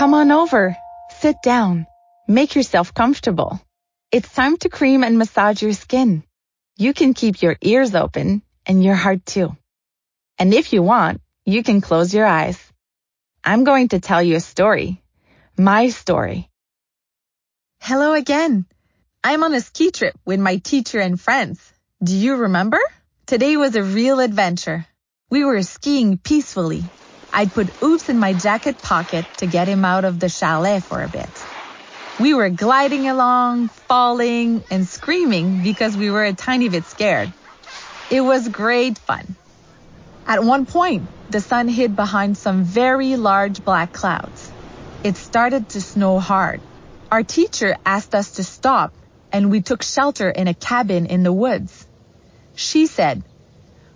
Come on over. Sit down. Make yourself comfortable. It's time to cream and massage your skin. You can keep your ears open and your heart too. And if you want, you can close your eyes. I'm going to tell you a story. My story. Hello again. I'm on a ski trip with my teacher and friends. Do you remember? Today was a real adventure. We were skiing peacefully. I'd put Oops in my jacket pocket to get him out of the chalet for a bit. We were gliding along, falling, and screaming because we were a tiny bit scared. It was great fun. At one point, the sun hid behind some very large black clouds. It started to snow hard. Our teacher asked us to stop, and we took shelter in a cabin in the woods. She said,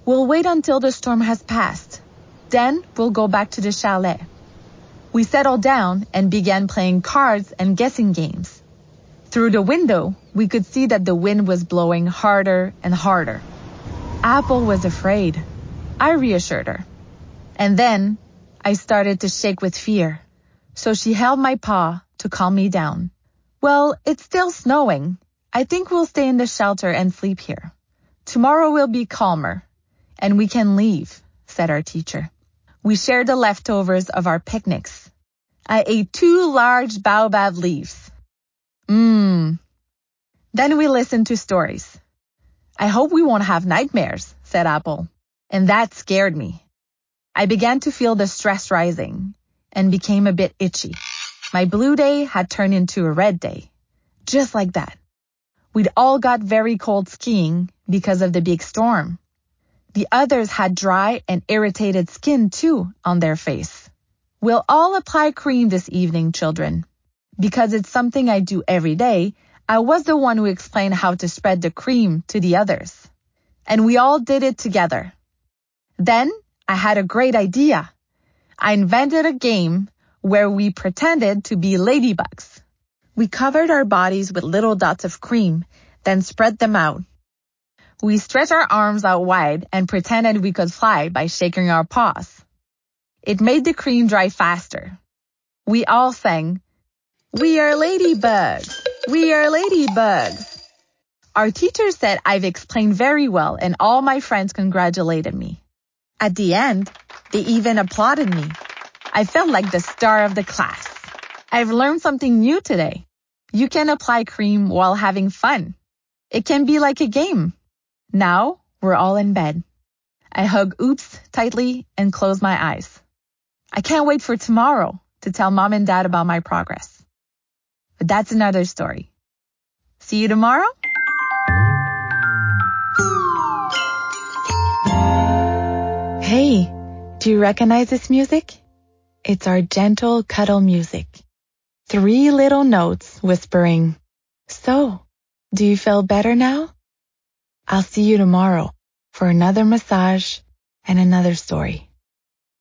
We'll wait until the storm has passed. Then we'll go back to the chalet. We settled down and began playing cards and guessing games. Through the window, we could see that the wind was blowing harder and harder. Apple was afraid. I reassured her. And then I started to shake with fear. So she held my paw to calm me down. Well, it's still snowing. I think we'll stay in the shelter and sleep here. Tomorrow will be calmer and we can leave, said our teacher. We shared the leftovers of our picnics. I ate two large baobab leaves. Mmm. Then we listened to stories. I hope we won't have nightmares, said Apple. And that scared me. I began to feel the stress rising and became a bit itchy. My blue day had turned into a red day. Just like that. We'd all got very cold skiing because of the big storm. The others had dry and irritated skin too on their face. We'll all apply cream this evening, children. Because it's something I do every day, I was the one who explained how to spread the cream to the others. And we all did it together. Then I had a great idea. I invented a game where we pretended to be ladybugs. We covered our bodies with little dots of cream, then spread them out. We stretched our arms out wide and pretended we could fly by shaking our paws. It made the cream dry faster. We all sang, We are ladybugs! We are ladybugs! Our teacher said I've explained very well and all my friends congratulated me. At the end, they even applauded me. I felt like the star of the class. I've learned something new today. You can apply cream while having fun. It can be like a game. Now we're all in bed. I hug Oops tightly and close my eyes. I can't wait for tomorrow to tell mom and dad about my progress. But that's another story. See you tomorrow. Hey, do you recognize this music? It's our gentle cuddle music. Three little notes whispering. So, do you feel better now? I'll see you tomorrow for another massage and another story.